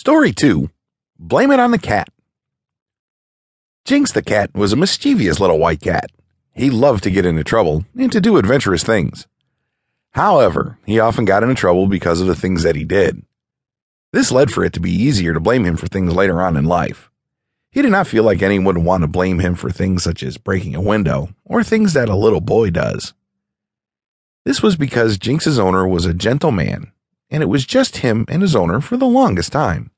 Story 2 Blame It on the Cat. Jinx the cat was a mischievous little white cat. He loved to get into trouble and to do adventurous things. However, he often got into trouble because of the things that he did. This led for it to be easier to blame him for things later on in life. He did not feel like anyone would want to blame him for things such as breaking a window or things that a little boy does. This was because Jinx's owner was a gentle man and it was just him and his owner for the longest time.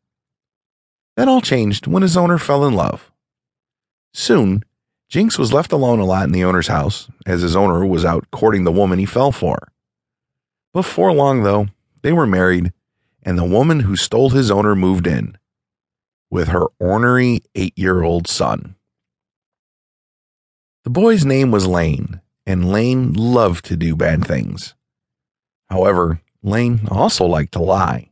That all changed when his owner fell in love. Soon, Jinx was left alone a lot in the owner's house, as his owner was out courting the woman he fell for. Before long, though, they were married, and the woman who stole his owner moved in with her ornery eight year old son. The boy's name was Lane, and Lane loved to do bad things. However, Lane also liked to lie.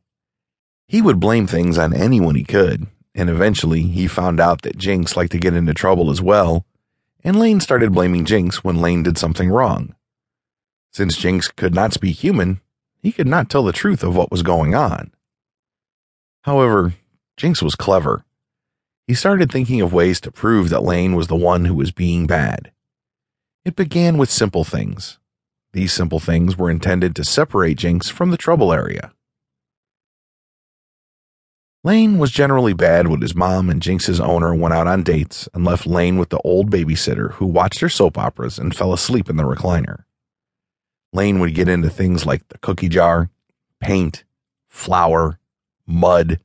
He would blame things on anyone he could, and eventually he found out that Jinx liked to get into trouble as well, and Lane started blaming Jinx when Lane did something wrong. Since Jinx could not speak human, he could not tell the truth of what was going on. However, Jinx was clever. He started thinking of ways to prove that Lane was the one who was being bad. It began with simple things. These simple things were intended to separate Jinx from the trouble area. Lane was generally bad when his mom and Jinx's owner went out on dates and left Lane with the old babysitter who watched her soap operas and fell asleep in the recliner. Lane would get into things like the cookie jar, paint, flour, mud,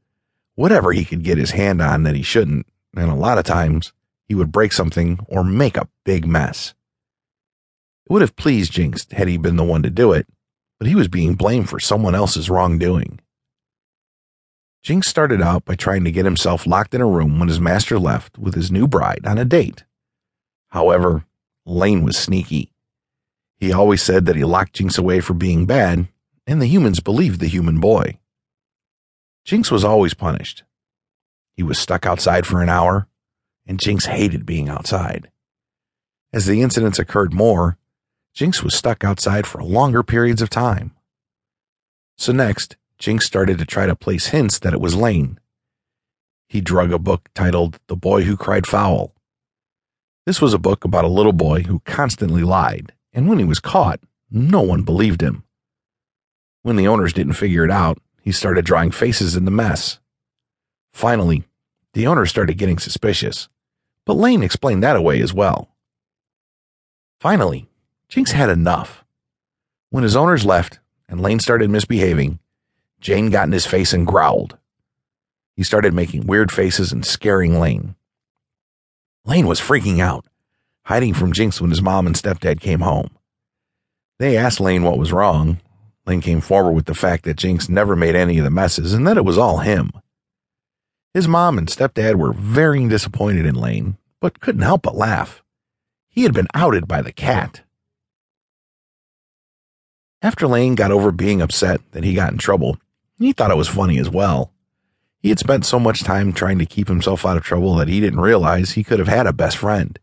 whatever he could get his hand on that he shouldn't, and a lot of times he would break something or make a big mess. It would have pleased Jinx had he been the one to do it, but he was being blamed for someone else's wrongdoing. Jinx started out by trying to get himself locked in a room when his master left with his new bride on a date. However, Lane was sneaky. He always said that he locked Jinx away for being bad, and the humans believed the human boy. Jinx was always punished. He was stuck outside for an hour, and Jinx hated being outside. As the incidents occurred more, Jinx was stuck outside for longer periods of time. So next, Jinx started to try to place hints that it was Lane. He drug a book titled The Boy Who Cried Foul. This was a book about a little boy who constantly lied, and when he was caught, no one believed him. When the owners didn't figure it out, he started drawing faces in the mess. Finally, the owners started getting suspicious, but Lane explained that away as well. Finally, Jinx had enough. When his owners left and Lane started misbehaving, Jane got in his face and growled. He started making weird faces and scaring Lane. Lane was freaking out, hiding from Jinx when his mom and stepdad came home. They asked Lane what was wrong. Lane came forward with the fact that Jinx never made any of the messes and that it was all him. His mom and stepdad were very disappointed in Lane, but couldn't help but laugh. He had been outed by the cat. After Lane got over being upset that he got in trouble, he thought it was funny as well. He had spent so much time trying to keep himself out of trouble that he didn't realize he could have had a best friend.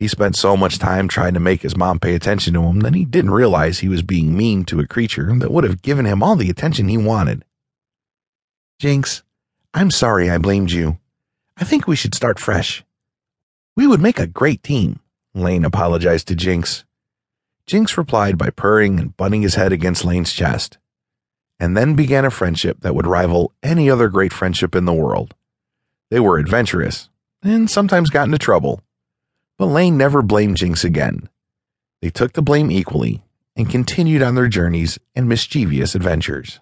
He spent so much time trying to make his mom pay attention to him that he didn't realize he was being mean to a creature that would have given him all the attention he wanted. Jinx, I'm sorry I blamed you. I think we should start fresh. We would make a great team, Lane apologized to Jinx. Jinx replied by purring and butting his head against Lane's chest, and then began a friendship that would rival any other great friendship in the world. They were adventurous and sometimes got into trouble, but Lane never blamed Jinx again. They took the blame equally and continued on their journeys and mischievous adventures.